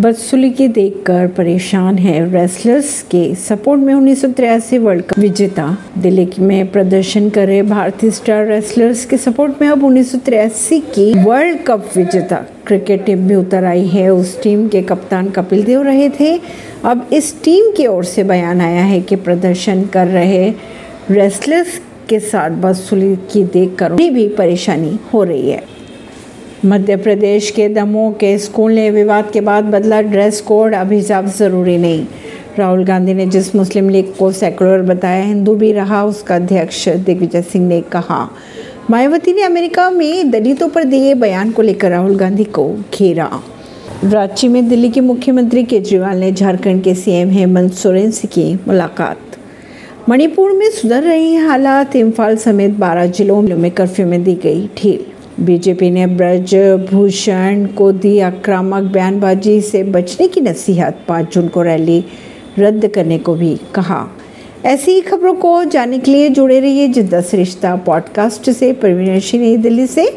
बदसुली की देखकर परेशान है। रेसलर्स के सपोर्ट में उन्नीस सौ तिरासी वर्ल्ड कप विजेता। दिल्ली में प्रदर्शन कर रहे भारतीय स्टार रेसलर्स के सपोर्ट में अब उन्नीस सौ की वर्ल्ड कप विजेता। क्रिकेट टीम भी उतर आई है। उस टीम के कप्तान कपिल देव रहे थे। अब इस टीम की ओर से बयान आया है कि प्रदर्शन कर रहे रेसलर्स के साथ बदसुली की देखकर उन्हें भी परेशानी हो रही है। मध्य प्रदेश के दमोह के स्कूल ने विवाद के बाद बदला ड्रेस कोड, अभी जब ज़रूरी नहीं। राहुल गांधी ने जिस मुस्लिम लीग को सेकुलर बताया, हिंदू भी रहा, उसका अध्यक्ष दिग्विजय सिंह ने कहा। मायावती ने अमेरिका में दलितों पर दिए बयान को लेकर राहुल गांधी को घेरा। रांची में दिल्ली के मुख्यमंत्री केजरीवाल ने झारखंड के सीएम हेमंत सोरेन से की मुलाकात। मणिपुर में सुधर रही हालात, इम्फाल समेत 12 जिलों में कर्फ्यू में दी गई ढील। बीजेपी ने ब्रज भूषण को दी आक्रामक बयानबाजी से बचने की नसीहत, पाँच जून को रैली रद्द करने को भी कहा। ऐसी ही खबरों को जानने के लिए जुड़े रहिए जिद्दा रिश्ता पॉडकास्ट से। परवीन नई दिल्ली से।